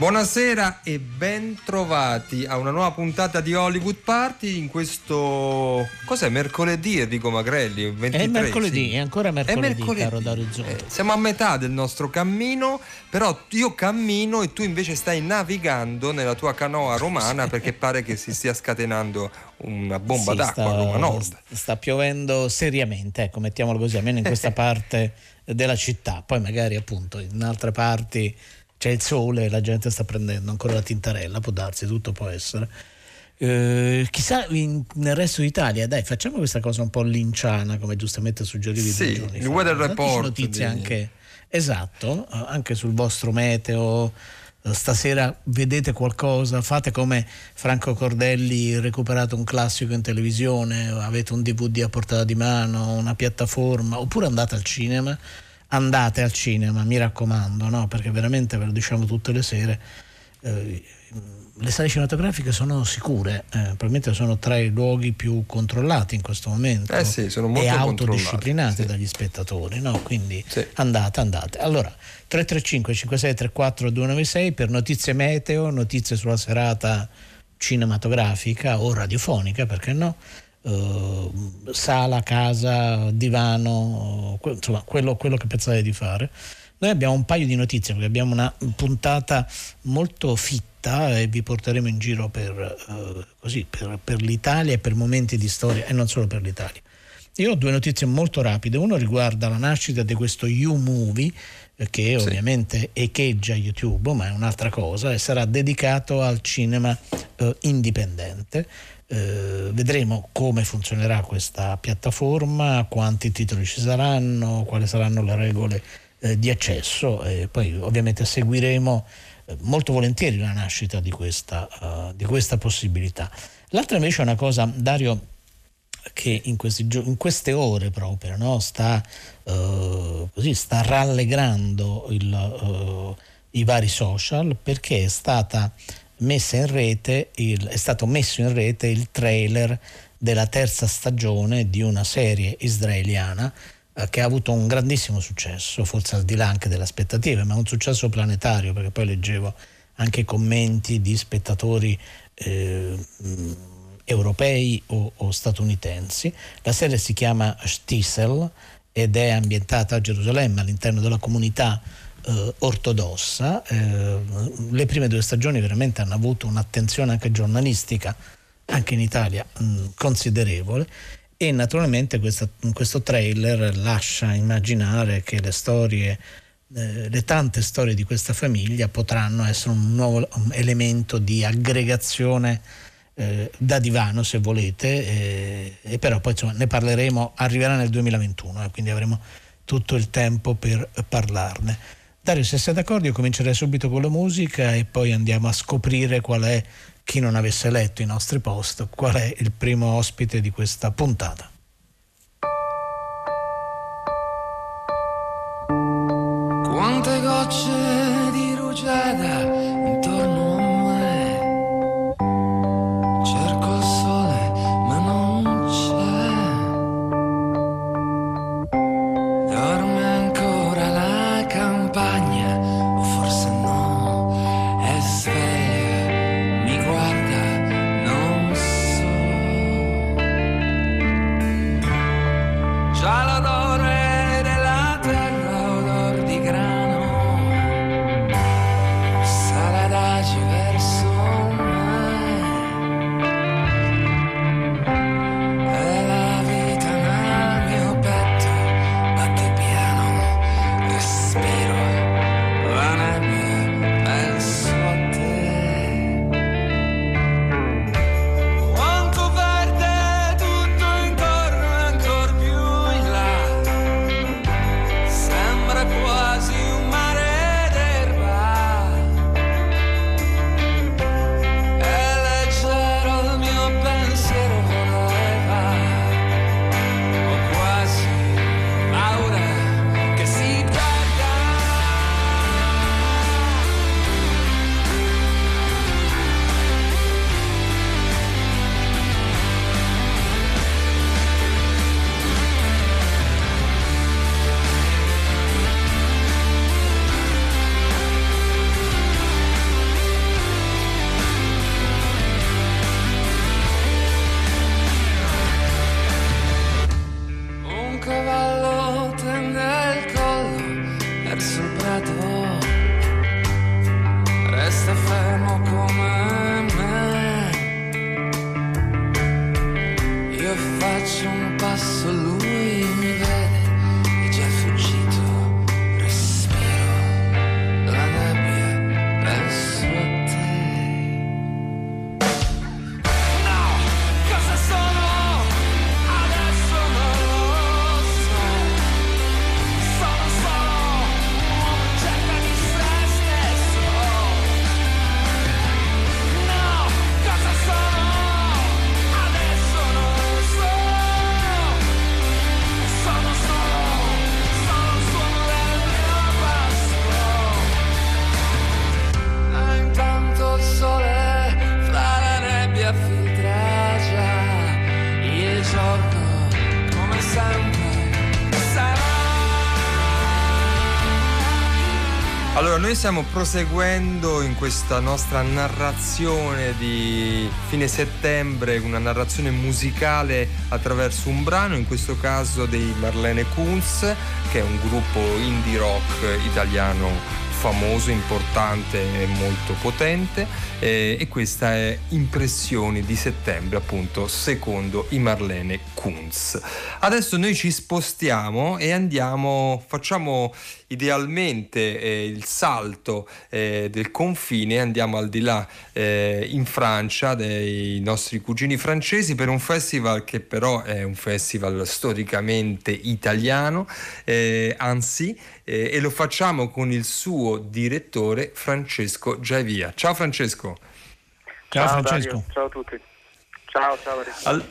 Buonasera e ben trovati a una nuova puntata di Hollywood Party in questo... cos'è? Mercoledì Enrico Magrelli? 23, è mercoledì, sì. è ancora mercoledì, È mercoledì. caro D'Orizzonte. Eh, siamo a metà del nostro cammino, però io cammino e tu invece stai navigando nella tua canoa romana perché pare che si stia scatenando una bomba Sì, d'acqua sta, a Roma Nord. sta piovendo seriamente, ecco, mettiamolo così, almeno in questa parte della città. Poi magari appunto in altre parti c'è il sole la gente sta prendendo ancora la tintarella, può darsi, tutto può essere. Eh, chissà in- nel resto d'Italia, dai, facciamo questa cosa un po' linciana, come giustamente suggerivi Sì, due giorni il fa. weather report notizie di- anche, esatto, anche sul vostro meteo. Stasera vedete qualcosa, fate come Franco Cordelli, recuperate un classico in televisione, avete un DVD a portata di mano, una piattaforma, oppure andate al cinema. Andate al cinema, mi raccomando, no? perché veramente ve lo diciamo tutte le sere. eh, le sale cinematografiche sono sicure, eh, probabilmente sono tra i luoghi più controllati in questo momento Eh sì, sono molto e autodisciplinati sì. dagli spettatori, no? quindi Sì. andate, andate. Allora, 335 56 34 296 per notizie meteo, notizie sulla serata cinematografica o radiofonica, perché no? Eh, sala, casa, divano, que- insomma, quello, quello che pensate di fare. Noi abbiamo un paio di notizie perché abbiamo una puntata molto fitta e vi porteremo in giro per, eh, così, per, per l'Italia e per momenti di storia e non solo per l'Italia. Io ho due notizie molto rapide. Uno riguarda la nascita di questo U-Movie eh, che Sì. ovviamente echeggia YouTube, ma è un'altra cosa e sarà dedicato al cinema eh, indipendente. Eh, vedremo come funzionerà questa piattaforma, quanti titoli ci saranno, quali saranno le regole eh, di accesso e poi ovviamente seguiremo eh, molto volentieri la nascita di questa, eh, di questa possibilità. L'altra invece è una cosa, Dario, che in, questi in queste ore proprio no, sta, eh, così, sta rallegrando il, eh, i vari social perché è stata messa in rete il- è stato messo in rete il trailer della terza stagione di una serie israeliana eh, che ha avuto un grandissimo successo, forse al di là anche delle aspettative, ma un successo planetario perché poi leggevo anche commenti di spettatori eh, mh, europei o, o statunitensi. La serie si chiama Stisel ed è ambientata a Gerusalemme all'interno della comunità eh, ortodossa. Eh, le prime due stagioni veramente hanno avuto un'attenzione anche giornalistica, anche in Italia, mh, considerevole e naturalmente questa- questo trailer lascia immaginare che le storie eh, le tante storie di questa famiglia potranno essere un nuovo elemento di aggregazione eh, da divano se volete eh, e però poi insomma ne parleremo arriverà nel 2021 eh, quindi avremo tutto il tempo per parlarne Dario se sei d'accordo io comincerei subito con la musica e poi andiamo a scoprire qual è chi non avesse letto i nostri post qual è il primo ospite di questa puntata stiamo proseguendo in questa nostra narrazione di fine settembre, una narrazione musicale attraverso un brano, in questo caso dei Marlene Kunz, che è un gruppo indie rock italiano famoso, importante e molto potente eh, e questa è Impressioni di settembre appunto secondo i Marlene Kunz. Adesso noi ci spostiamo e andiamo, facciamo idealmente eh, il salto eh, del confine, andiamo al di là eh, in Francia dei nostri cugini francesi per un festival che però è un festival storicamente italiano, eh, Ansi, eh, e lo facciamo con il suo direttore Francesco Giavia. Ciao Francesco. Ciao, ciao Francesco. Dario. Ciao a tutti. Ciao, ciao. Al-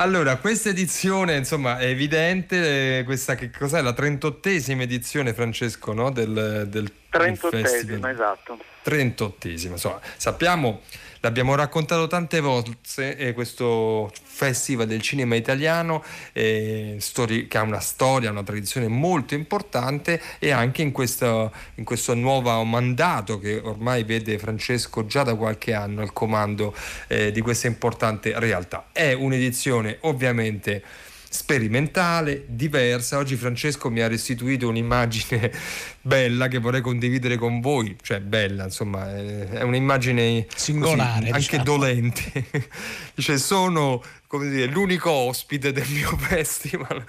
allora, questa edizione, insomma, è evidente, eh, questa che cos'è? La 38esima edizione, Francesco, no? Del, del 38esima, esatto. 38esima, insomma, sappiamo L'abbiamo raccontato tante volte, eh, questo festival del cinema italiano eh, story, che ha una storia, una tradizione molto importante e anche in questo, in questo nuovo mandato che ormai vede Francesco già da qualche anno al comando eh, di questa importante realtà. È un'edizione ovviamente sperimentale, diversa. Oggi Francesco mi ha restituito un'immagine bella che vorrei condividere con voi, cioè bella, insomma, è un'immagine singolare, così, anche diciamo. dolente. Dice sono come dire, l'unico ospite del mio festival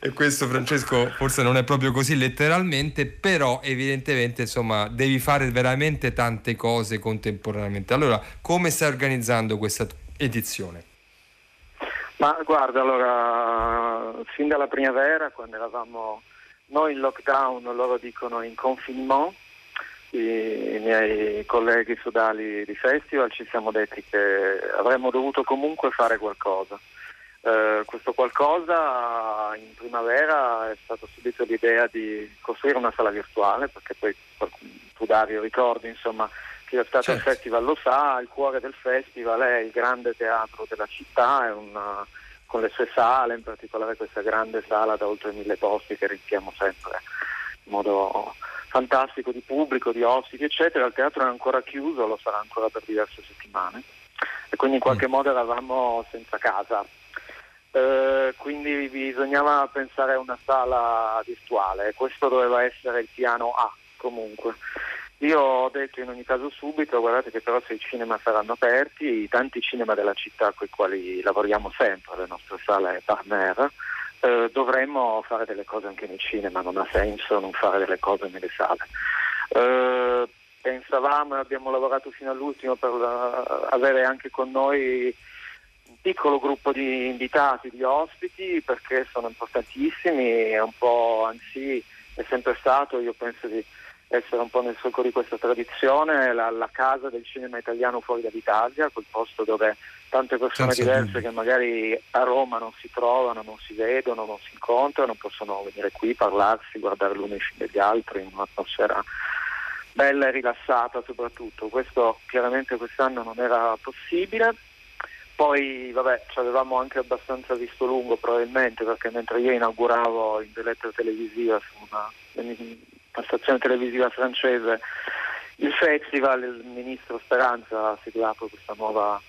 e questo Francesco forse non è proprio così letteralmente, però evidentemente insomma devi fare veramente tante cose contemporaneamente. Allora, come stai organizzando questa edizione? Ma guarda, allora, fin dalla primavera, quando eravamo noi in lockdown, loro dicono in confinement, i miei colleghi sodali di festival ci siamo detti che avremmo dovuto comunque fare qualcosa. Eh, questo qualcosa in primavera è stata subito l'idea di costruire una sala virtuale, perché poi tu Dario ricordi insomma chi è stato certo. al festival lo sa, il cuore del festival è il grande teatro della città, una, con le sue sale, in particolare questa grande sala da oltre mille posti che riempiamo sempre in modo fantastico di pubblico, di ospiti, eccetera. Il teatro è ancora chiuso, lo sarà ancora per diverse settimane e quindi in qualche mm. modo eravamo senza casa. Eh, quindi bisognava pensare a una sala virtuale questo doveva essere il piano A comunque. Io ho detto in ogni caso subito, guardate che però se i cinema saranno aperti, tanti cinema della città con i quali lavoriamo sempre, le nostre sale partner, eh, dovremmo fare delle cose anche nei cinema, non ha senso non fare delle cose nelle sale. Eh, pensavamo e abbiamo lavorato fino all'ultimo per uh, avere anche con noi un piccolo gruppo di invitati, di ospiti, perché sono importantissimi, è un po' anzi è sempre stato, io penso di essere un po' nel solco di questa tradizione, la, la casa del cinema italiano fuori dall'Italia, quel posto dove tante persone diverse che magari a Roma non si trovano, non si vedono, non si incontrano, possono venire qui, parlarsi, guardare l'uno degli altri in un'atmosfera bella e rilassata soprattutto. Questo chiaramente quest'anno non era possibile. Poi vabbè, ci avevamo anche abbastanza visto lungo probabilmente perché mentre io inauguravo in diretta televisiva su una la stazione televisiva francese il festival, il ministro Speranza ha siglato questa nuova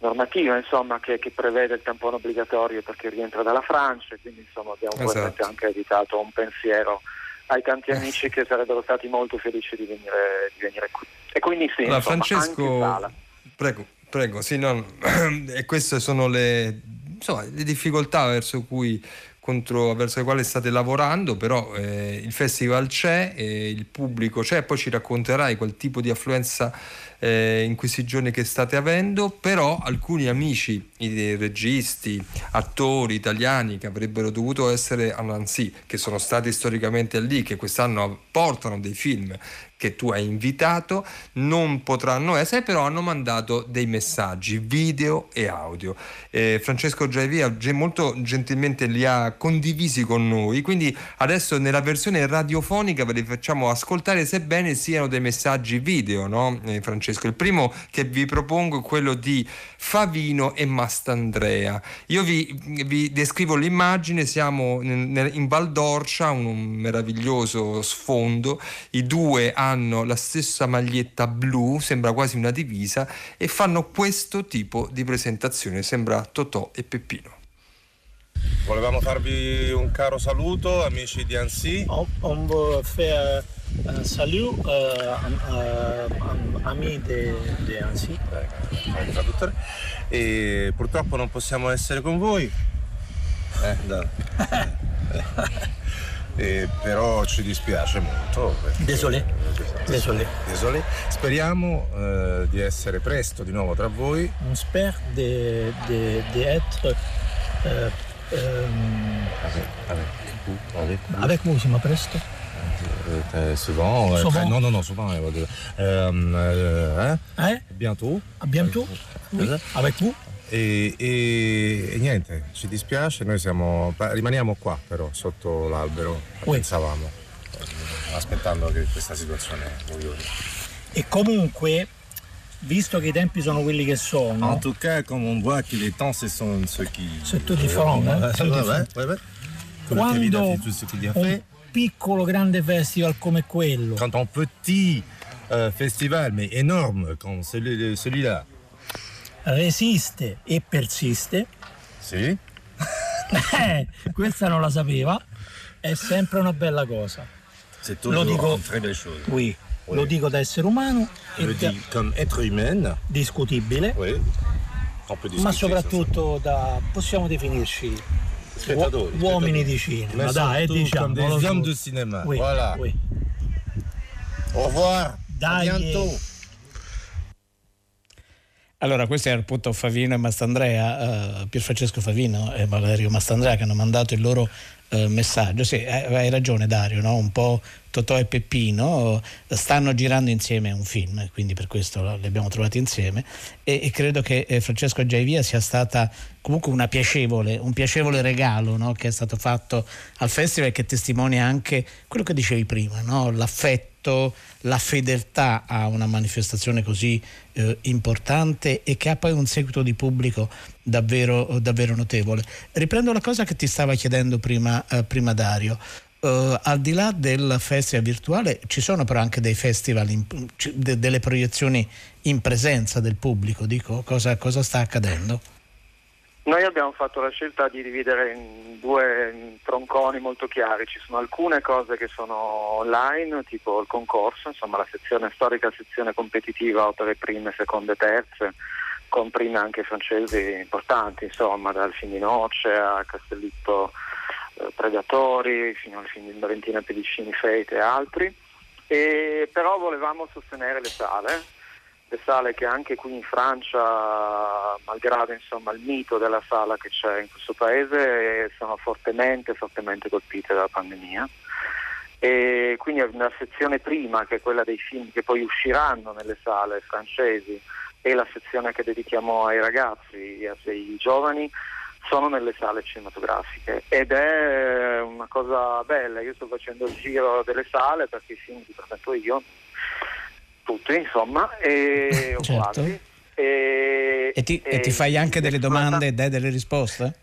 normativa insomma, che, che, prevede il tampone obbligatorio perché rientra dalla Francia e quindi insomma, abbiamo esatto. anche evitato un pensiero ai tanti amici che sarebbero stati molto felici di venire, di venire qui. E quindi sì, allora, insomma, Francesco, prego, prego, sì, no, e queste sono le, insomma, le difficoltà verso cui contro, verso le quali state lavorando, però eh, il festival c'è, eh, il pubblico c'è, poi ci racconterai quel tipo di affluenza eh, in questi giorni che state avendo, però alcuni amici, i registi, attori italiani che avrebbero dovuto essere a Nancy, che sono stati storicamente lì, che quest'anno portano dei film che tu hai invitato non potranno essere, però hanno mandato dei messaggi video e audio. Eh, Francesco Giaivia molto gentilmente li ha condivisi con noi. Quindi adesso nella versione radiofonica ve li facciamo ascoltare, sebbene siano dei messaggi video, no, eh, Francesco? Il primo che vi propongo è quello di Favino e Mastandrea. Io vi, vi descrivo l'immagine, siamo in, Val d'Orcia, un, meraviglioso sfondo, i due hanno la stessa maglietta blu, sembra quasi una divisa, e fanno questo tipo di presentazione, sembra Totò e Peppino. Volevamo farvi un caro saluto, amici di Annecy. On, on veut faire un salut euh, ami di de Annecy. Eh, traduttore. E purtroppo non possiamo essere con voi. Eh, da. Eh, però ci dispiace molto. Désolé. Désolé. Désolé. Speriamo eh, di essere presto di nuovo tra voi. On de, de, de être euh, avec, avec, vous, avec, vous. avec vous, siamo presto. Souvent, euh, Souvent. non, non, non, souvent. Euh, euh, hein? Eh? Bientôt. A bientôt? Oui. Avec vous? E, e- e niente, ci dispiace, noi siamo, rimaniamo qua però sotto l'albero, Oui. pensavamo, eh, aspettando che questa situazione migliori. E comunque, visto che i tempi sono quelli che sono, En tout cas, comme on voit que les temps, ce sont ceux qui... C'est tout différent? Ouais, Tout différent. a quando piccolo grande festival come quello. Quand un petit euh, festival, mais énorme, comme celui- celui-là, resiste e persiste, si, eh, questa non la sapeva, è sempre una bella cosa. c'est Lo toujours dico- une très belle chose. Oui, Oui. lo dico da essere umano, e da- dis comme être humaine, discutibile, oui, ma soprattutto da, possiamo definirci Spettatori, uo- uomini spettatori. di cinema, Mais dai, eh, diciamo. des hommes de cinéma. Oui, Voilà. oui. Au revoir. Dai. Allora, questo è appunto Favino e Mastandrea, eh, Pierfrancesco Favino e Valerio Mastandrea che hanno mandato il loro eh, messaggio. Sì, eh, hai ragione Dario, no? un po' Totò e Peppino eh, stanno girando insieme un film, quindi per questo li abbiamo trovati insieme e, e credo che eh, Francesco Giaivia sia stata comunque piacevole, un piacevole regalo no? che è stato fatto al festival e che testimonia anche quello che dicevi prima, no? l'affetto, la fedeltà a una manifestazione così eh, importante e che ha poi un seguito di pubblico davvero, davvero notevole. Riprendo la cosa che ti stava chiedendo prima, eh, prima Dario. Eh, al di là del festival virtuale ci sono però anche dei festival, in- de- delle proiezioni in presenza del pubblico, dico cosa, cosa sta accadendo? Noi abbiamo fatto la scelta di dividere in due tronconi molto chiari, ci sono alcune cose che sono online, tipo il concorso, insomma la sezione storica, sezione competitiva, opere prime, seconde, terze, con prime anche francesi importanti, insomma dal film a Castellitto eh, Predatori, fino al Valentina Pedicini Fate e altri, e però volevamo sostenere le sale, le sale che anche qui in Francia, malgrado insomma, il mito della sala che c'è in questo paese, eh, sono fortemente, fortemente colpite dalla pandemia. E quindi una sezione prima, che è quella dei film che poi usciranno nelle sale francesi, e la sezione che dedichiamo ai ragazzi, ai giovani, sono nelle sale cinematografiche ed è una cosa bella. Io sto facendo il giro delle sale perché i film li presento io, tutti insomma, e Certo. E, E ti, e ti fai anche delle domande e dai delle risposte?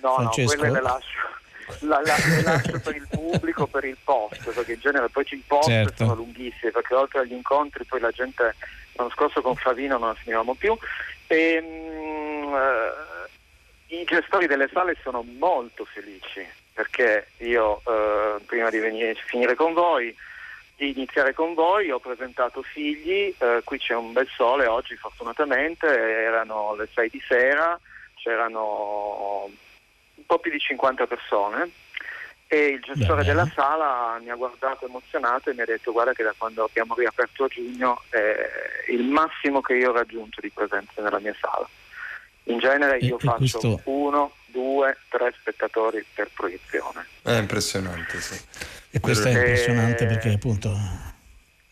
No, Francesco? no, quelle le lascio, la, la- le lascio per il pubblico, per il post, perché in genere poi i post Certo. sono lunghissimi, perché oltre agli incontri poi la gente, l'anno scorso con Favino non la finivamo più, e, mm, eh, i gestori delle sale sono molto felici, perché io eh, prima di venire, finire con voi, di iniziare con voi, ho presentato figli, eh, qui c'è un bel sole oggi fortunatamente, erano le 6 di sera, c'erano un po' più di 50 persone e il gestore Bene. della sala mi ha guardato emozionato e mi ha detto guarda che da quando abbiamo riaperto a giugno è il massimo che io ho raggiunto di presenza nella mia sala. In genere io e faccio questo- uno, due, tre spettatori per proiezione. È impressionante, sì. E questo è Eh, impressionante perché appunto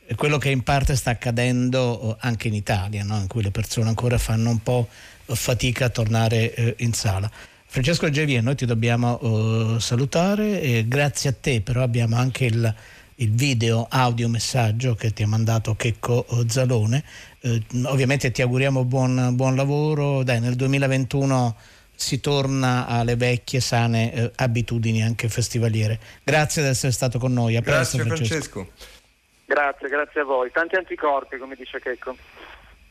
è quello che in parte sta accadendo eh, anche in Italia, no? in cui le persone ancora fanno un po' fatica a tornare eh, in sala. Francesco Gevier, noi ti dobbiamo uh, salutare e grazie a te però abbiamo anche il, il video audio messaggio che ti ha mandato Checco uh, Zalone. Uh, ovviamente ti auguriamo buon, buon, lavoro, dai nel 2021 si torna alle vecchie sane abitudini anche festivaliere. Grazie di essere stato con noi, a presto Francesco. Francesco. Grazie, grazie a voi. Tanti anticorpi come dice Checco.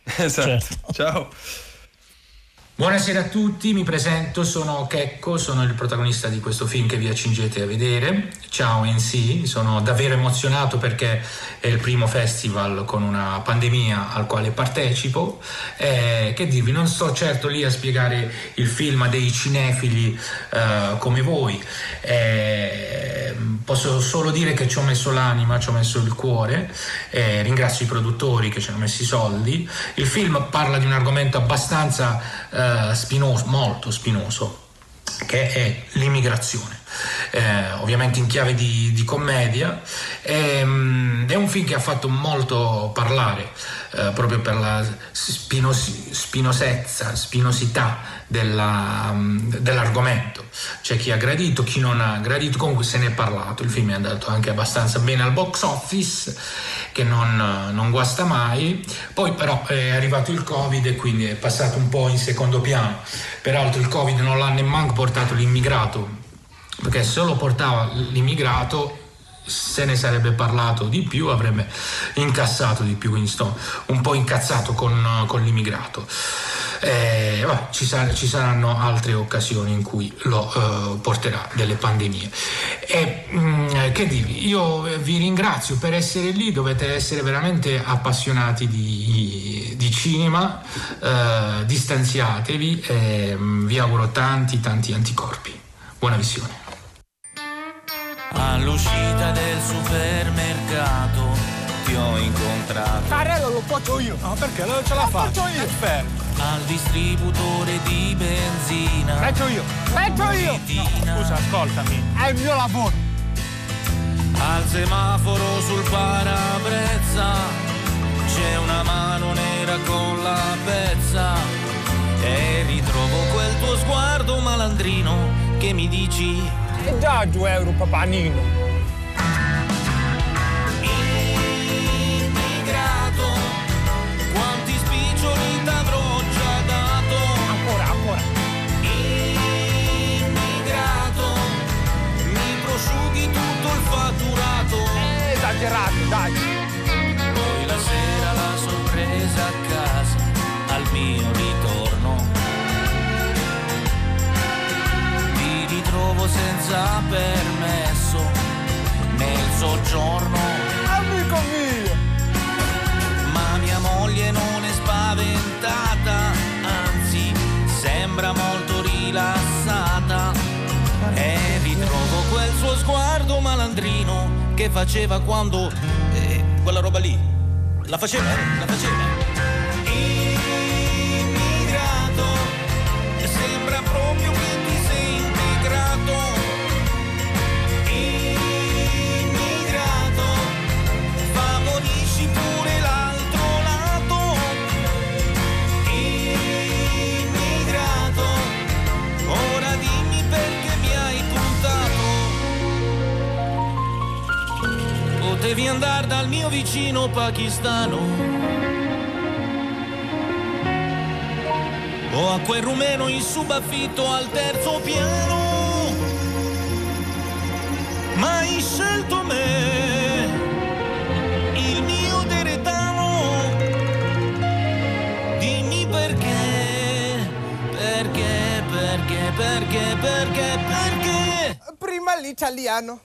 Esatto. Certo. Ciao. Buonasera a tutti, mi presento, sono Checco, sono il protagonista di questo film che vi accingete a vedere. Ciao NC, sono davvero emozionato perché è il primo festival con una pandemia al quale partecipo. Eh, che dirvi, non sto certo lì a spiegare il film a dei cinefili eh, come voi. Eh, posso solo dire che ci ho messo l'anima, ci ho messo il cuore. ringrazio i produttori che ci hanno messo i soldi. Il film parla di un argomento abbastanza spinoso, molto spinoso, che è l'immigrazione. Eh, ovviamente in chiave di, di commedia. E, um, è un film che ha fatto molto parlare eh, proprio per la spinos- spinosezza, spinosità della, um, dell'argomento. C'è chi ha gradito, chi non ha gradito, comunque se ne è parlato. Il film è andato anche abbastanza bene al box office che non, non, guasta mai. Poi però è arrivato il Covid e quindi è passato un po' in secondo piano. Peraltro il Covid non l'ha nemmeno portato l'immigrato, perché se lo portava l'immigrato se ne sarebbe parlato di più, avrebbe incassato di più, quindi sto un po' incazzato con, con l'immigrato. Eh, vabbè, ci, sar- ci, saranno altre occasioni in cui lo eh, porterà delle pandemie. E, mh, mm, che dirvi, io vi ringrazio per essere lì, dovete essere veramente appassionati di, di cinema, eh, distanziatevi e mh, mm, vi auguro tanti tanti anticorpi. Buona visione. All'uscita del supermercato ti ho incontrato. Carello lo faccio io. No, perché? Lo ce la faccio io. Aspetta. Al distributore di benzina. Faccio io. Faccio io. No, scusa, ascoltami. È il mio lavoro. Al semaforo sul parabrezza c'è una mano nera con la pezza. E ritrovo quel tuo sguardo malandrino che mi dici e già 2 euro papanino. Immigrato, quanti spiccioli t'avrò già dato. Ancora, ancora. Immigrato, mi prosciughi tutto il fatturato. Eh, esagerato, dai. Trovo senza permesso nel soggiorno. Amico mio! Ma mia moglie non è spaventata, anzi sembra molto rilassata. E ritrovo quel suo sguardo malandrino che faceva quando... Eh, quella roba lì. La faceva, eh? La faceva. Potevi andare dal mio vicino pakistano o a quel rumeno in subaffitto al terzo piano. Ma hai scelto me, il mio deretano. Dimmi perché, perché, perché, perché, perché, perché. Prima l'italiano.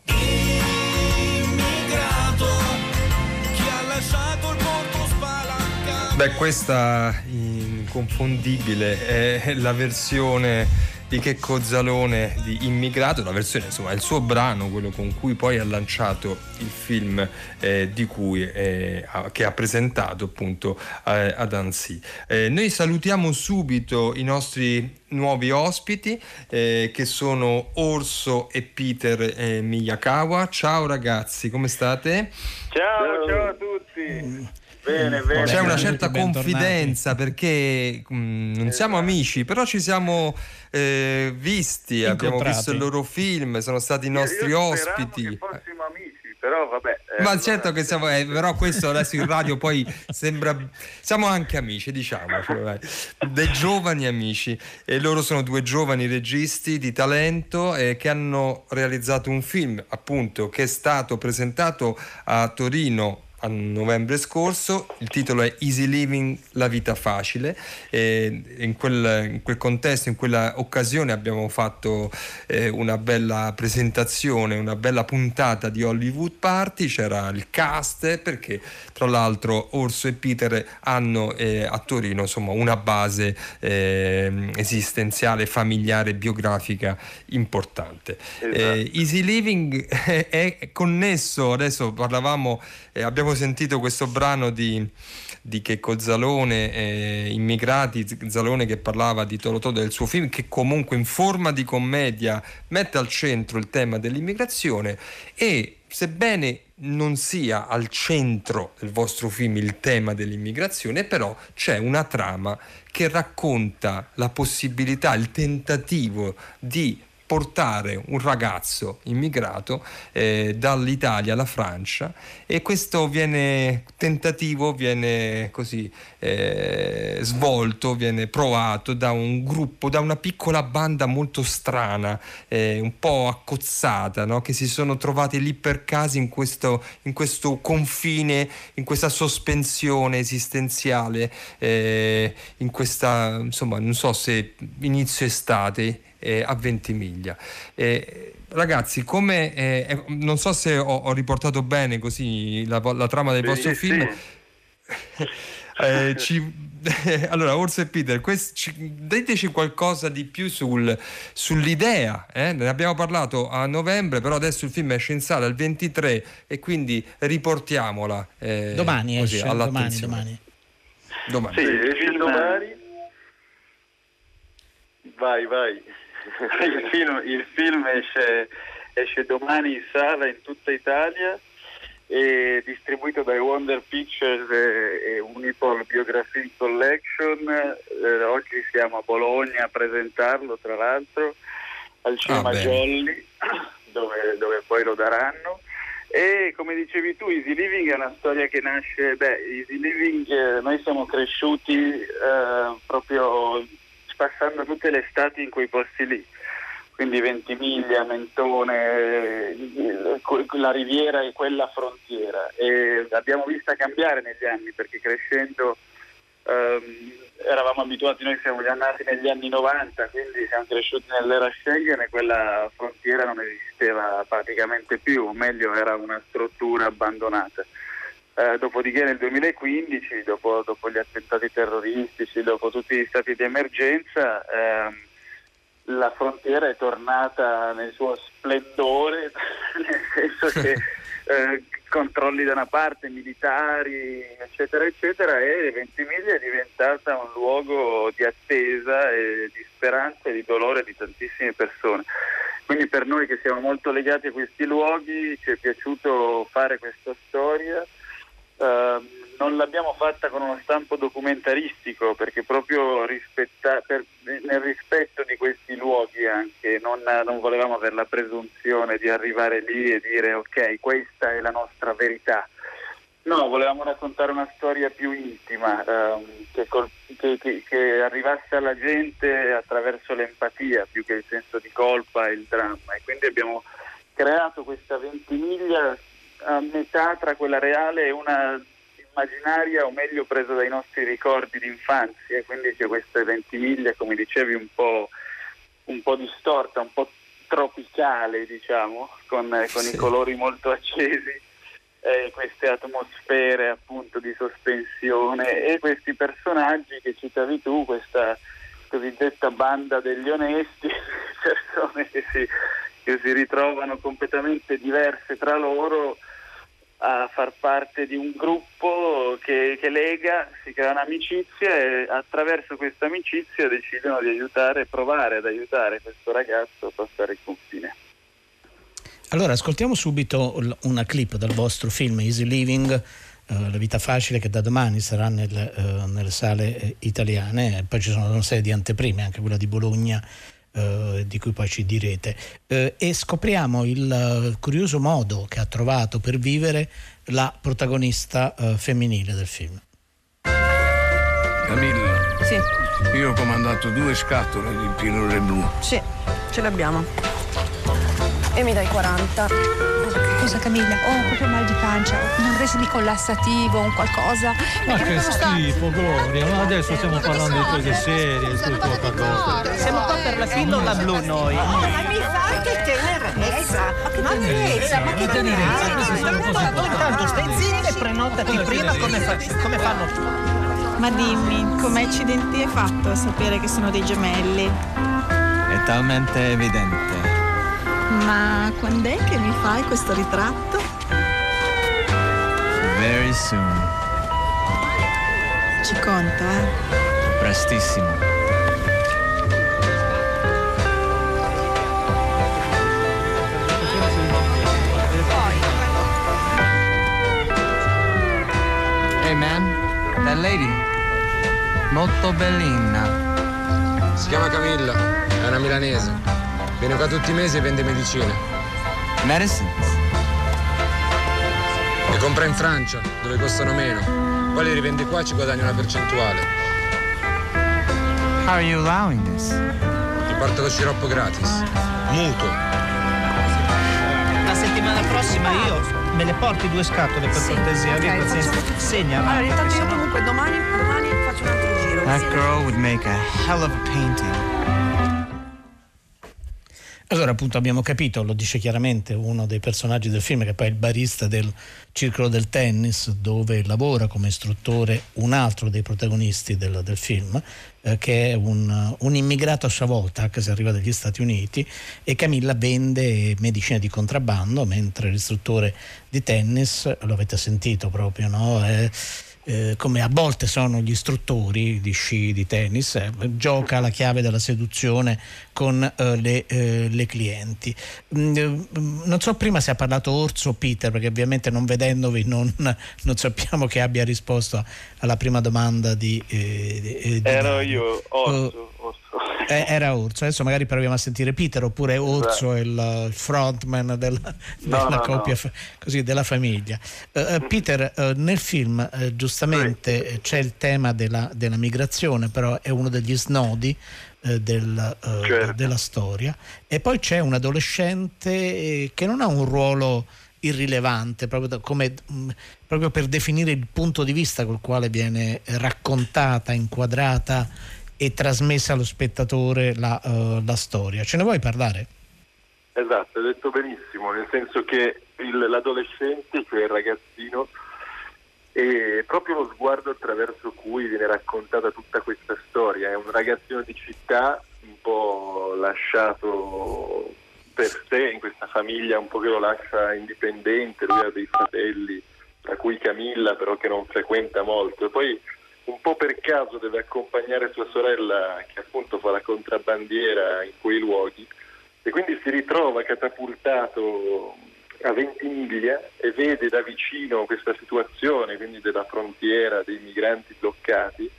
Beh, questa inconfondibile è la versione di Checco Zalone di Immigrato, la versione insomma il suo brano, quello con cui poi ha lanciato il film eh, di cui, eh, che ha presentato appunto eh, ad Annecy. Eh, noi salutiamo subito i nostri nuovi ospiti eh, che sono Orso e Peter eh, Miyakawa. Ciao ragazzi, come state? Ciao, ciao, ciao a tutti. Bene, bene. C'è una certa confidenza perché mh, mm, non siamo esatto. amici, però ci siamo eh, visti, abbiamo visto il loro film, sono stati i nostri io, io ospiti. Che fossimo amici però vabbè. Eh, Ma certo che siamo, eh, però questo adesso in radio poi sembra, siamo anche amici, diciamo, cioè, dei giovani amici e loro sono due giovani registi di talento eh, che hanno realizzato un film appunto che è stato presentato a Torino a novembre scorso, il titolo è Easy Living, la vita facile e in quel, in quel contesto, in quella occasione abbiamo fatto eh, una bella presentazione, una bella puntata di Hollywood Party, c'era il cast perché tra l'altro Orso e Peter hanno eh, a Torino insomma, una base eh, esistenziale, familiare, biografica importante. Esatto. Eh, Easy Living è connesso, adesso parlavamo, eh, abbiamo abbiamo sentito questo brano di, di Checco Zalone, eh, Immigrati, Zalone che parlava di Tolotò del suo film, che comunque in forma di commedia mette al centro il tema dell'immigrazione e sebbene non sia al centro del vostro film il tema dell'immigrazione, però c'è una trama che racconta la possibilità, il tentativo di portare un ragazzo immigrato eh, dall'Italia alla Francia e questo viene tentativo, viene così eh, svolto, viene provato da un gruppo, da una piccola banda molto strana, eh, un po' accozzata, no? che si sono trovati lì per caso in questo, in questo confine, in questa sospensione esistenziale, eh, in questa, insomma, non so se inizio estate eh, a Ventimiglia. Eh, ragazzi, come eh, eh, non so se ho, ho, riportato bene così la, la trama del vostro film. Sì. Eh, ci, allora, Orso e Peter, quest, ci, diteci qualcosa di più sul, sull'idea. Eh? Ne abbiamo parlato a novembre, però adesso il film esce in sala il 23 e quindi riportiamola. Eh, domani così, esce, domani, domani. domani. Sì, esce domani. Vai, vai. Il, film, il film esce, esce, domani in sala in tutta Italia e distribuito dai Wonder Pictures e, Unipol Biography Collection. Eh, oggi siamo a Bologna a presentarlo, tra l'altro, al ah, Cinema ah, Jolly, dove, dove poi lo daranno. E come dicevi tu, Easy Living è una storia che nasce, beh, Easy Living, eh, noi siamo cresciuti eh, proprio passando tutte le estati in quei posti lì, quindi Ventimiglia, Mentone, la riviera e quella frontiera. E l'abbiamo vista cambiare negli anni perché crescendo ehm, eravamo abituati, noi siamo già nati negli anni 90, quindi siamo cresciuti nell'era Schengen e quella frontiera non esisteva praticamente più, o meglio era una struttura abbandonata. Eh, dopodiché nel 2015, dopo, dopo, gli attentati terroristici, dopo tutti gli stati di emergenza, ehm, la frontiera è tornata nel suo splendore, nel senso che eh, controlli da una parte, militari, eccetera, eccetera, e Ventimiglia è diventata un luogo di attesa e di speranza e di dolore di tantissime persone. Quindi per noi che siamo molto legati a questi luoghi ci è piaciuto fare questa storia Ehm, non l'abbiamo fatta con uno stampo documentaristico perché proprio rispetta, per, nel rispetto di questi luoghi anche non, non, volevamo avere la presunzione di arrivare lì e dire ok questa è la nostra verità. No, volevamo raccontare una storia più intima um, che, col, che, che, che, arrivasse alla gente attraverso l'empatia più che il senso di colpa e il dramma e quindi abbiamo creato questa ventimiglia a metà tra quella reale e una immaginaria o meglio presa dai nostri ricordi di infanzia, quindi c'è questa ventimiglia, come dicevi, un po', un po distorta, un po' tropicale, diciamo, con, con sì. i colori molto accesi, eh, queste atmosfere appunto di sospensione e questi personaggi che citavi tu, questa cosiddetta banda degli onesti, persone che si, che si ritrovano completamente diverse tra loro a far parte di un gruppo che, che, lega, si crea un'amicizia e attraverso questa amicizia decidono di aiutare, provare ad aiutare questo ragazzo a passare il confine. Allora ascoltiamo subito una clip dal vostro film Easy Living La vita facile che da domani sarà nel, uh, nelle sale italiane, poi ci sono una serie di anteprime, anche quella di Bologna eh, di cui poi ci direte, eh, e scopriamo il uh, curioso modo che ha trovato per vivere la protagonista uh, femminile del film. Camilla. Sì. Io ho comandato due scatole di pillole blu. Sì, ce le abbiamo. E mi dai 40 cosa Camilla? Ho proprio mal di pancia, non resi di collassativo, un qualcosa. Ma che schifo, Gloria, ma adesso stiamo parlando di cose serie, tu poca cosa. Siamo qua per la pillola blu noi. Oh, ma mi fa che tenerezza! Ma che tenerezza, ma che tenerezza! Tanto stai zitta e prenotati prima come fanno ma dimmi, come accidenti hai fatto a sapere che sono dei gemelli? È talmente evidente. Ma quando è che mi fai questo ritratto? Very soon. Ci conto, eh? Prestissimo. Hey man, that lady. Molto bellina. Si chiama Camilla, è una milanese. Viene qua tutti i mesi e vende medicine. Medicines? Le compra in Francia, dove costano meno. Poi le rivende qua e ci guadagna una percentuale. How are you allowing this? Ti porto lo sciroppo gratis. Mutuo. La settimana prossima io me le porti due scatole per Sì, cortesia, ok, via pazienza. facciamo- Segna. Allora, intanto io comunque domani, domani faccio un altro giro. That girl would make a hell of a painting. Allora appunto abbiamo capito, lo dice chiaramente uno dei personaggi del film che poi è il barista del circolo del tennis dove lavora come istruttore un altro dei protagonisti del, del film eh, che è un, un immigrato a sua volta che si arriva dagli Stati Uniti e Camilla vende medicine di contrabbando mentre l'istruttore di tennis, lo avete sentito proprio, no? È, eh, come a volte sono gli istruttori di sci di tennis, eh, gioca la chiave della seduzione con eh, le, eh, le clienti. Mm, eh, non so prima se ha parlato Orso o Peter, perché ovviamente non vedendovi non, non sappiamo che abbia risposto alla prima domanda di... di- Ero io, Orso. Orso. Eh, era Orso, adesso magari proviamo a sentire Peter oppure Orso è il il frontman della, della no, coppia, no. così della famiglia. Eh, eh, Peter, eh, nel film eh, giustamente eh, c'è il tema della, della migrazione, però è uno degli snodi eh, del, eh, Certo. della storia. E poi c'è un adolescente eh, che non ha un ruolo irrilevante, proprio, da- come, mh, proprio per definire il punto di vista col quale viene raccontata, inquadrata e trasmessa allo spettatore la, eh, la storia. Ce ne vuoi parlare? Esatto, hai detto benissimo, nel senso che il- l'adolescente, cioè il ragazzino, è proprio lo sguardo attraverso cui viene raccontata tutta questa storia. È un ragazzino di città un po' lasciato per sé in questa famiglia, un po' che lo lascia indipendente, lui ha dei fratelli, tra cui Camilla però che non frequenta molto. E poi un po' per caso deve accompagnare sua sorella che appunto fa la contrabbandiera in quei luoghi e quindi si ritrova catapultato a Ventimiglia e vede da vicino questa situazione, quindi della frontiera, dei migranti bloccati,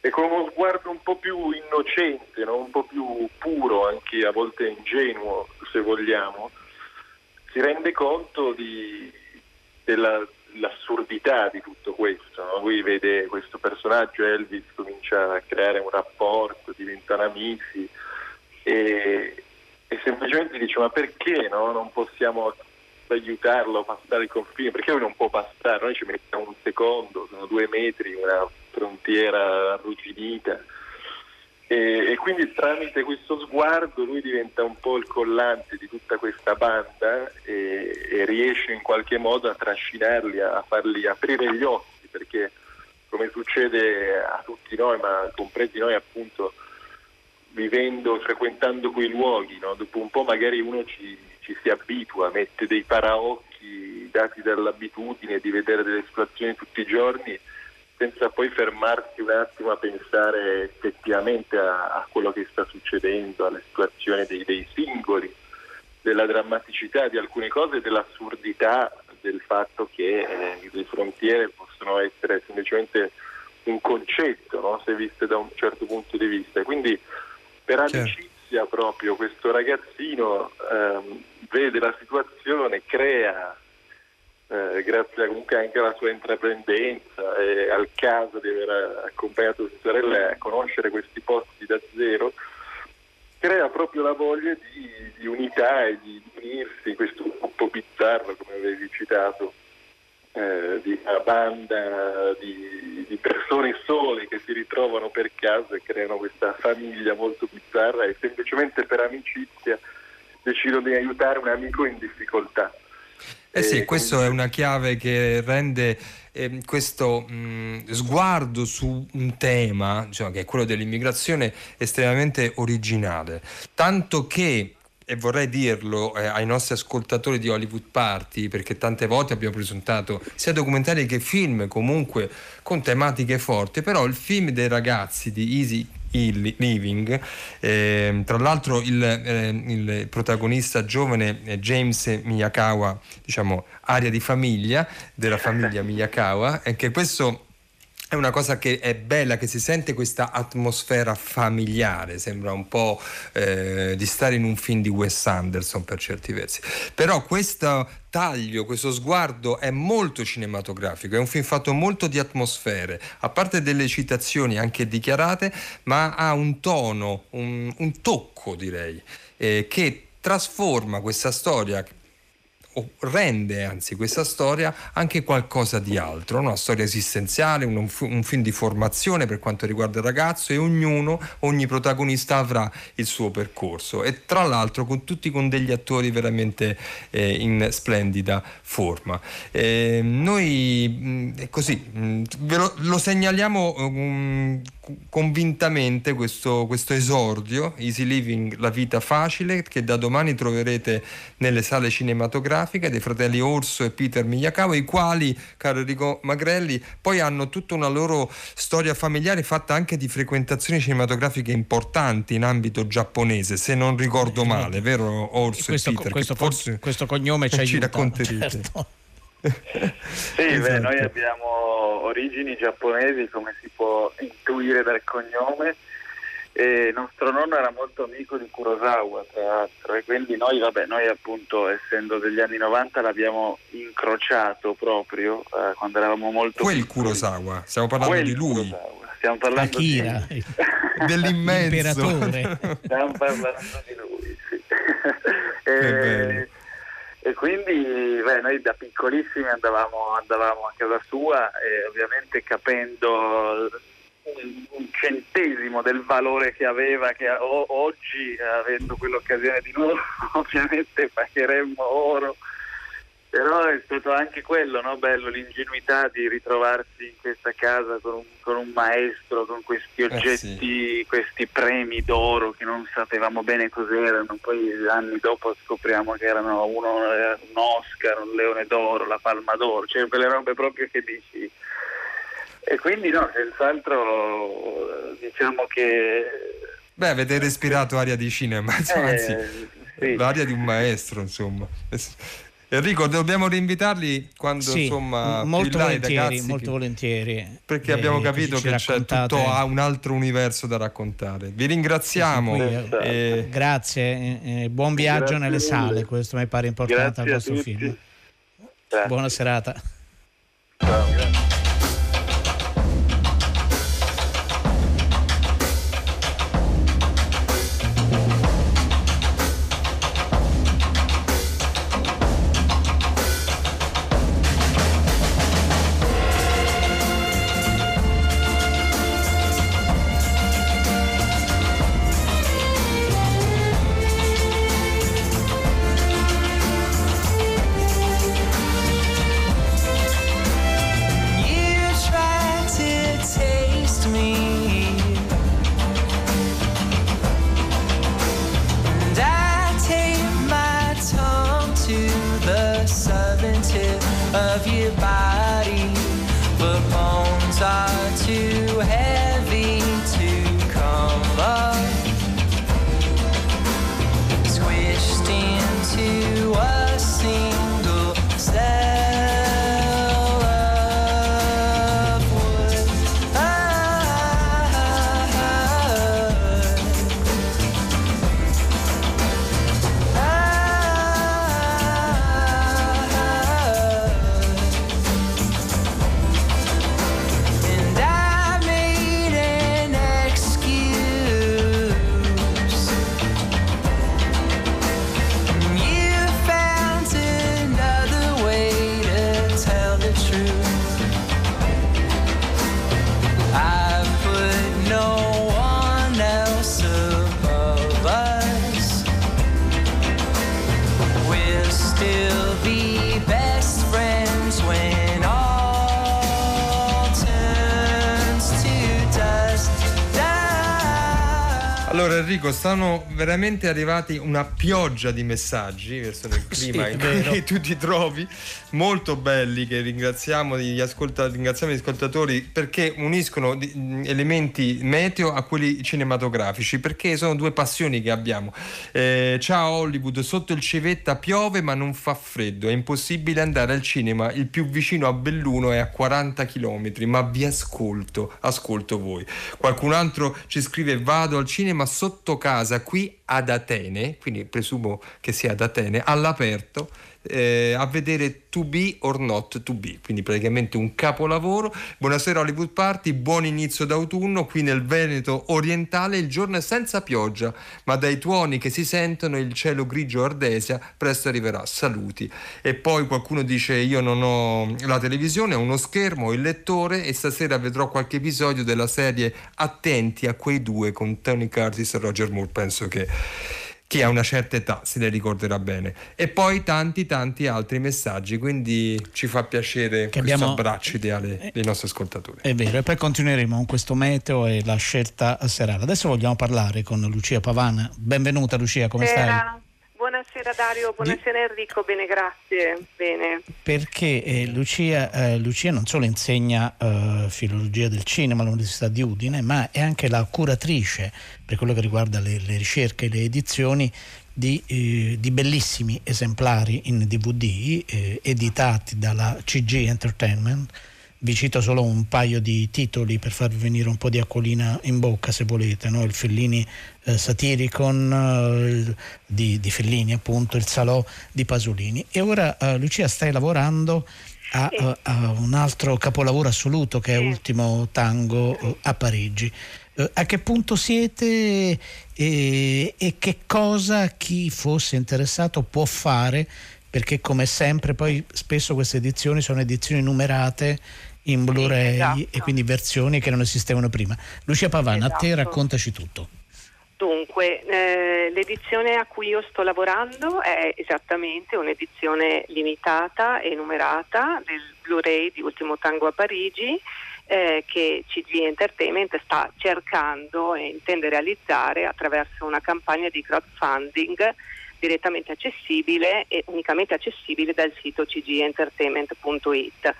e con uno sguardo un po' più innocente, no? un po' più puro, anche a volte ingenuo, se vogliamo, si rende conto di- della- dell'assurdità di tutto questo. no? Lui vede questo personaggio, Elvis, comincia a creare un rapporto, diventano amici e, e semplicemente dice ma perché no? non possiamo aiutarlo a passare il confine? Perché lui non può passare? Noi ci mettiamo un secondo, sono due metri, una frontiera arrugginita. E, e quindi tramite questo sguardo lui diventa un po' il collante di tutta questa banda e, e riesce in qualche modo a trascinarli, a farli aprire gli occhi, perché come succede a tutti noi, ma compresi noi appunto vivendo, frequentando quei luoghi, no? dopo un po' magari uno ci, ci si abitua, mette dei paraocchi dati dall'abitudine di vedere delle situazioni tutti i giorni senza poi fermarsi un attimo a pensare effettivamente a, a quello che sta succedendo, alla situazione dei, dei singoli, della drammaticità di alcune cose dell'assurdità del fatto che eh, le frontiere possono essere semplicemente un concetto, no? se viste da un certo punto di vista. Quindi per Certo. amicizia proprio questo ragazzino ehm, vede la situazione, crea, eh, grazie comunque anche alla sua intraprendenza e al caso di aver accompagnato sua sorella a conoscere questi posti da zero, crea proprio la voglia di, di unità e di unirsi, questo gruppo bizzarro come avevi citato, eh, di una banda di, di persone sole che si ritrovano per caso e creano questa famiglia molto bizzarra e semplicemente per amicizia decidono di aiutare un amico in difficoltà. Eh sì, questo è una chiave che rende ehm, questo mh, sguardo su un tema, cioè, che è quello dell'immigrazione, estremamente originale. Tanto che, e vorrei dirlo eh, ai nostri ascoltatori di Hollywood Party, perché tante volte abbiamo presentato sia documentari che film comunque con tematiche forti, però il film dei ragazzi di Easy Living, ehm, tra l'altro il, ehm, il protagonista giovane è James Miyakawa, diciamo aria di famiglia, della famiglia Miyakawa, e che questo è una cosa che è bella, che si sente questa atmosfera familiare, sembra un po' eh, di stare in un film di Wes Anderson per certi versi. Però questo taglio, questo sguardo è molto cinematografico, è un film fatto molto di atmosfere, a parte delle citazioni anche dichiarate, ma ha un tono, un, un tocco direi, eh, che trasforma questa storia rende anzi questa storia anche qualcosa di altro, una storia esistenziale, un, un fi- un film di formazione per quanto riguarda il ragazzo e ognuno, ogni protagonista avrà il suo percorso e tra l'altro con tutti con degli attori veramente eh, in splendida forma. Eh, noi mh, è così, mh, ve lo, lo segnaliamo um, convintamente questo, questo esordio, Easy Living, la vita facile, che da domani troverete nelle sale cinematografiche dei fratelli Orso e Peter Miyakawa, i quali, caro Enrico Magrelli, poi hanno tutta una loro storia familiare fatta anche di frequentazioni cinematografiche importanti in ambito giapponese, se non ricordo male, vero Orso questo, e Peter? questo, Che forse questo cognome ci ci racconterete. certo. Sì, beh, Esatto. noi abbiamo origini giapponesi, come si può intuire dal cognome, e nostro nonno era molto amico di Kurosawa, tra l'altro, e quindi noi, vabbè, noi appunto, essendo degli anni 90, l'abbiamo incrociato proprio eh, quando eravamo molto Quel piccoli. Kurosawa, stiamo parlando Quel di lui, Kurosawa. Stiamo parlando Akira, di... dell'immenso. Stiamo parlando di lui, sì. e, e quindi beh, noi da piccolissimi andavamo, andavamo a casa sua e ovviamente capendo un, centesimo del valore che aveva, che o- oggi avendo quell'occasione di nuovo ovviamente pagheremmo oro. Però è stato anche quello, no? bello, l'ingenuità di ritrovarsi in questa casa con un, con un maestro, con questi oggetti, questi premi d'oro che non sapevamo bene cos'erano, poi anni dopo scopriamo che erano uno, eh, un Oscar, un leone d'oro, la palma d'oro, cioè quelle robe proprio che dici. E quindi no, senz'altro diciamo che Beh, avete respirato aria di cinema, insomma, Eh, anzi, sì. l'aria di un maestro, insomma. Enrico, dobbiamo rinvitarli quando Sì, insomma molto volentieri, ragazzi molto volentieri. perché Eh, abbiamo capito che c'è tutto ha un altro universo da raccontare. Vi ringraziamo. Qui, eh, e- Grazie, eh, eh, buon viaggio Grazie nelle mille. sale, questo mi pare importante al a vostro film. Grazie. Buona serata. Ciao, veramente arrivati una pioggia di messaggi verso il clima Sì, cui tu ti trovi, molto belli che ringraziamo gli, ascolta- ringraziamo gli ascoltatori perché uniscono elementi meteo a quelli cinematografici, perché sono due passioni che abbiamo. Eh, ciao Hollywood, sotto il civetta piove ma non fa freddo, è impossibile andare al cinema, il più vicino a Belluno è a 40 km, ma vi ascolto, ascolto voi. Qualcun altro ci scrive vado al cinema sotto casa qui ad Atene, quindi presumo che sia ad Atene, all'aperto. Eh, a vedere To Be or Not To Be, quindi praticamente un capolavoro. Buonasera Hollywood Party, buon inizio d'autunno qui nel Veneto orientale. Il giorno è senza pioggia, ma dai tuoni che si sentono il cielo grigio ardesia presto arriverà. Saluti. E poi qualcuno dice: Io non ho la televisione, ho uno schermo, ho il lettore e stasera vedrò qualche episodio della serie Attenti a quei due con Tony Curtis e Roger Moore. Penso che chi ha una certa età se ne ricorderà bene. E poi tanti tanti altri messaggi, quindi ci fa piacere questo abbiamo- abbraccio ideale dei nostri ascoltatori. È vero, e poi continueremo con questo meteo e la scelta serale. Adesso vogliamo parlare con Lucia Pavana. Benvenuta Lucia, come stai? Buonasera. Dario, buonasera Enrico, bene grazie, bene. Perché eh, Lucia, eh, Lucia non solo insegna eh, filologia del cinema all'Università di Udine, ma è anche la curatrice per quello che riguarda le, le ricerche e le edizioni di, eh, di bellissimi esemplari in DVD eh, editati dalla CG Entertainment. Vi cito solo un paio di titoli per farvi venire un po' di acquolina in bocca se volete, no? il Fellini eh, Satiricon eh, di, di Fellini appunto, il Salò di Pasolini. E ora eh, Lucia stai lavorando a, eh, a un altro capolavoro assoluto che è Ultimo Tango eh, a Parigi. Eh, a che punto siete e, e che cosa chi fosse interessato può fare? Perché come sempre poi spesso queste edizioni sono edizioni numerate in Blu-ray esatto. e quindi versioni che non esistevano prima. Lucia Pavana, a te Esatto. raccontaci tutto. Dunque, eh, l'edizione a cui io sto lavorando è esattamente un'edizione limitata e numerata del Blu-ray di Ultimo Tango a Parigi eh, che CG Entertainment sta cercando e intende realizzare attraverso una campagna di crowdfunding direttamente accessibile e unicamente accessibile dal sito cgentertainment.it.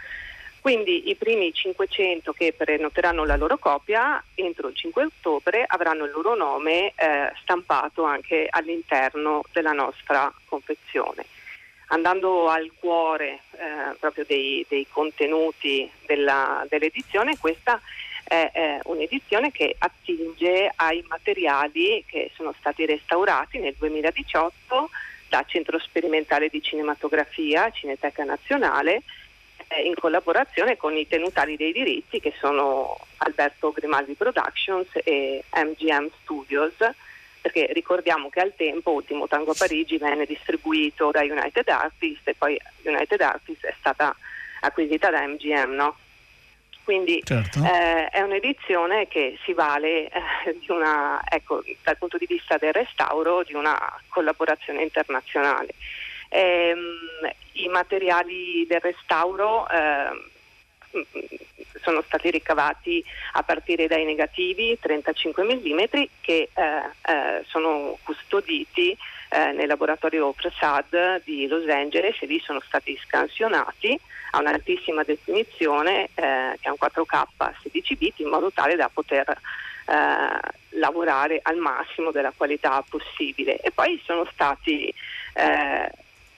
Quindi i primi 500 che prenoteranno la loro copia entro il 5 ottobre avranno il loro nome eh, stampato anche all'interno della nostra confezione. Andando al cuore eh, proprio dei, dei contenuti della- dell'edizione, questa è eh, un'edizione che attinge ai materiali che sono stati restaurati nel 2018 da Centro Sperimentale di Cinematografia, Cineteca Nazionale, eh, in collaborazione con i tenutari dei diritti che sono Alberto Grimaldi Productions e MGM Studios, perché ricordiamo che al tempo Ultimo Tango a Parigi venne distribuito da United Artists e poi United Artists è stata acquisita da MGM, no? Quindi Certo. eh, è un'edizione che si vale eh, di una, ecco, dal punto di vista del restauro di una collaborazione internazionale. Ehm, I materiali del restauro ehm, sono stati ricavati a partire dai negativi 35 mm che eh, eh, sono custoditi eh, nel laboratorio Prasad di Los Angeles e lì sono stati scansionati a un'altissima definizione eh, che è un 4K 16 bit in modo tale da poter eh, lavorare al massimo della qualità possibile. E poi sono stati eh,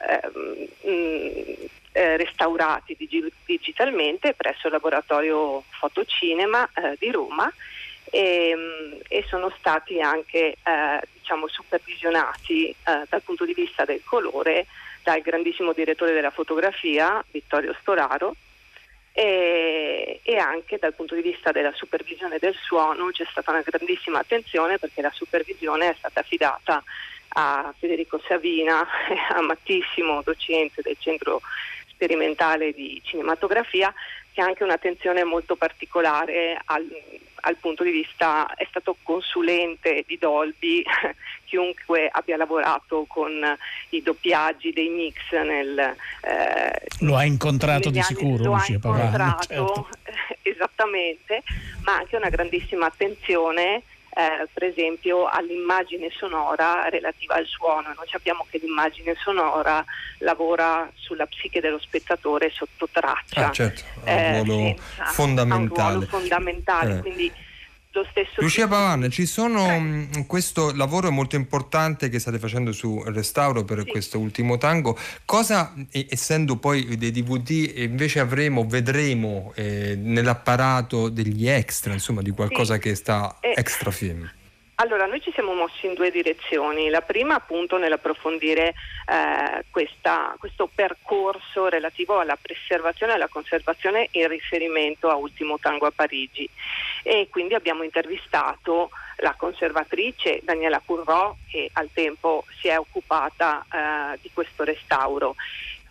ehm, mh, eh, restaurati digi- digitalmente presso il laboratorio Fotocinema eh, di Roma e, mh, e sono stati anche eh, diciamo, supervisionati eh, dal punto di vista del colore dal grandissimo direttore della fotografia Vittorio Storaro e, e anche dal punto di vista della supervisione del suono c'è stata una grandissima attenzione perché la supervisione è stata affidata a Federico Savina, amatissimo docente del centro sperimentale di cinematografia, che ha anche un'attenzione molto particolare al, al punto di vista, è stato consulente di Dolby, chiunque abbia lavorato con i doppiaggi dei mix nel... eh, Lo ha incontrato di sicuro lo ha Lucia Pavana. incontrato certo. esattamente, ma anche una grandissima attenzione eh, per esempio all'immagine sonora relativa al suono. Noi sappiamo che l'immagine sonora lavora sulla psiche dello spettatore sotto traccia. Ah, certo, ha un ruolo senza- fondamentale. un ruolo fondamentale, Eh. quindi lo stesso Lucia Pavan, ci sono mh, questo lavoro molto importante che state facendo su Restauro per questo ultimo tango. Cosa, essendo poi dei DVD, invece avremo, vedremo eh, nell'apparato degli extra, insomma, di qualcosa che sta Eh, extra film? Allora, noi ci siamo mossi in due direzioni. La prima appunto nell'approfondire eh, questa- questo percorso relativo alla preservazione e alla conservazione in riferimento a Ultimo Tango a Parigi. E quindi abbiamo intervistato la conservatrice Daniela Currò che al tempo si è occupata eh, di questo restauro.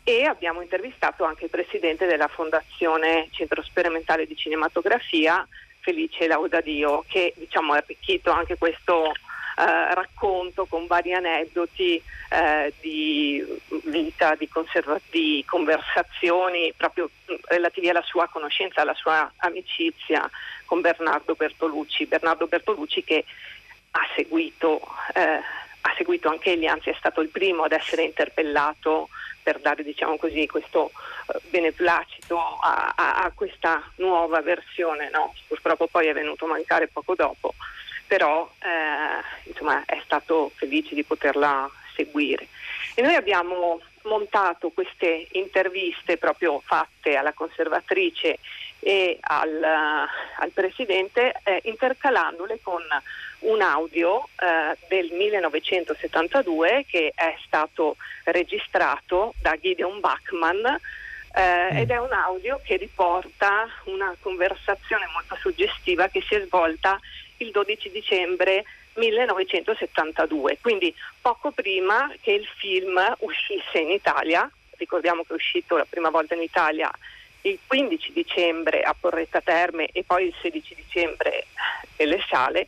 E abbiamo intervistato anche il presidente della Fondazione Centro Sperimentale di Cinematografia, Felice Laudadio, che diciamo, ha arricchito anche questo eh, racconto con vari aneddoti eh, di vita, di, conserva- di conversazioni proprio mh, relativi alla sua conoscenza, alla sua amicizia con Bernardo Bertolucci. Bernardo Bertolucci che ha seguito, eh, ha seguito anche egli, anzi è stato il primo ad essere interpellato per dare diciamo così, questo eh, beneplacito a, a- a questa nuova versione. no? Purtroppo poi è venuto a mancare poco dopo, però eh, insomma, è stato felice di poterla seguire. E noi abbiamo montato queste interviste proprio fatte alla conservatrice e al, al presidente eh, intercalandole con un audio eh, del 1972 che è stato registrato da Gideon Bachman eh, ed è un audio che riporta una conversazione molto suggestiva che si è svolta il 12 dicembre 1972, quindi poco prima che il film uscisse in Italia, ricordiamo che è uscito la prima volta in Italia il 15 dicembre a Porretta Terme e poi il 16 dicembre nelle sale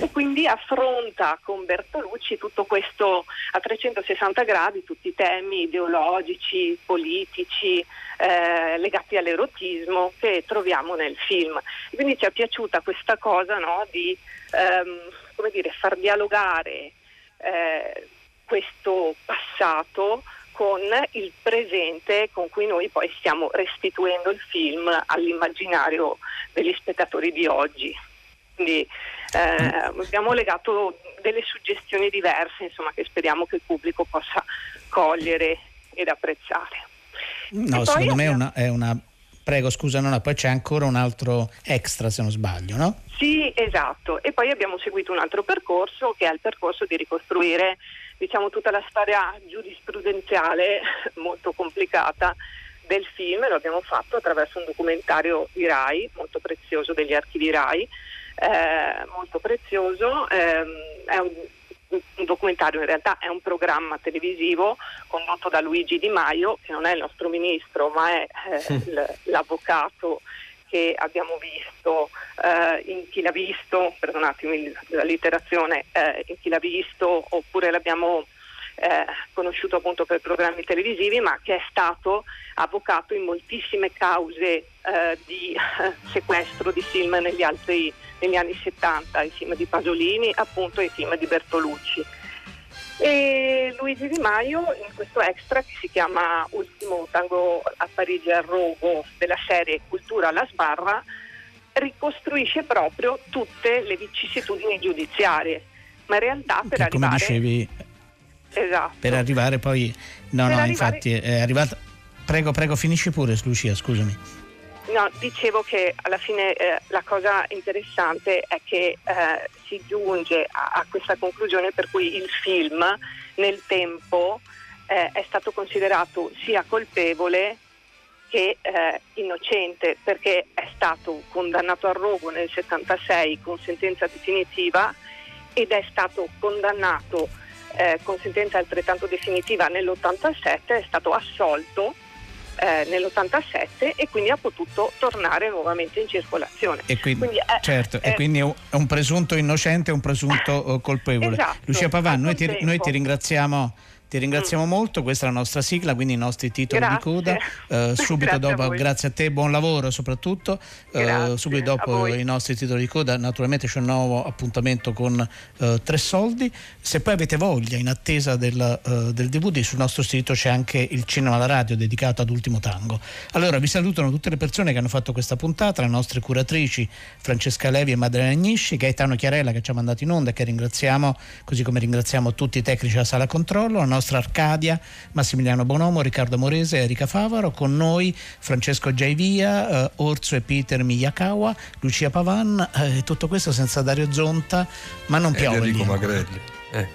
e quindi affronta con Bertolucci tutto questo a 360 gradi, tutti i temi ideologici, politici, eh, legati all'erotismo che troviamo nel film. E quindi ci è piaciuta questa cosa no, di ehm, dire, far dialogare eh, questo passato con il presente con cui noi poi stiamo restituendo il film all'immaginario degli spettatori di oggi. Quindi eh, abbiamo legato delle suggestioni diverse, insomma, che speriamo che il pubblico possa cogliere ed apprezzare. No, secondo me è una, è una- Prego, scusa, no, no, poi c'è ancora un altro extra se non sbaglio, no? Sì, esatto. E poi abbiamo seguito un altro percorso che è il percorso di ricostruire diciamo, tutta la storia giurisprudenziale molto complicata del film lo abbiamo fatto attraverso un documentario di RAI, molto prezioso degli archivi RAI, eh, molto prezioso. ehm, è un, un documentario, in realtà è un programma televisivo condotto da Luigi Di Maio, che non è il nostro ministro, ma è eh, il- l'avvocato che abbiamo visto eh, in chi l'ha visto, perdonatemi l'allitterazione, eh, in chi l'ha visto oppure l'abbiamo eh, conosciuto appunto per programmi televisivi, ma che è stato avvocato in moltissime cause eh, di eh, sequestro di film negli, altri, negli anni 70, i film di Pasolini, appunto i film di Bertolucci. E Luigi Di Maio in questo extra che si chiama Ultimo tango a Parigi al rogo della serie Cultura alla sbarra ricostruisce proprio tutte le vicissitudini giudiziaarie, ma in realtà per Che, come arrivare dicevi, esatto, per arrivare poi... No, Per no, arrivare- infatti è arrivata... Prego, prego, finisci pure, Lucia, scusami. No, dicevo che alla fine eh, la cosa interessante è che eh, si giunge a, a questa conclusione per cui il film nel tempo eh, è stato considerato sia colpevole che eh, innocente perché è stato condannato al rogo nel 76 con sentenza definitiva ed è stato condannato eh, con sentenza altrettanto definitiva nell'87, è stato assolto eh, nell'87 e quindi ha potuto tornare nuovamente in circolazione. E quindi, Quindi, eh, certo, e eh, quindi è un, presunto innocente e un presunto eh, colpevole. Esatto, Lucia Pavan, noi noi ti ringraziamo Ti ringraziamo mm. molto, questa è la nostra sigla, quindi i nostri titoli grazie. di coda. Uh, subito grazie dopo, a grazie a te, buon lavoro soprattutto. Uh, subito dopo i nostri titoli di coda, naturalmente c'è un nuovo appuntamento con uh, Tre Soldi. Se poi avete voglia, in attesa del, del, DVD, sul nostro sito c'è anche il cinema alla radio dedicato ad Ultimo Tango. Allora vi salutano tutte le persone che hanno fatto questa puntata, le nostre curatrici Francesca Levi e Maddalena Agnisci, Gaetano Chiarella che ci ha mandato in onda e che ringraziamo, così come ringraziamo tutti i tecnici della sala controllo, la nostra Arcadia, Massimiliano Bonomo, Riccardo Morese e Erika Favaro, con noi Francesco Giaivia, eh, Orso e Peter Miyakawa, Lucia Pavan eh, e tutto questo senza Dario Zonta, ma non piove. Enrico Magrelli. Eh.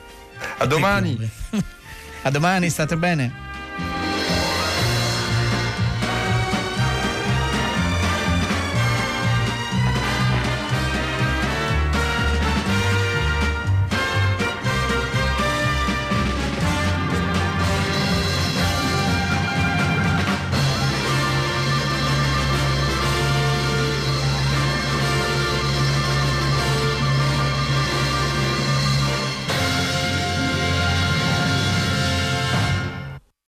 A domani. A domani, state bene.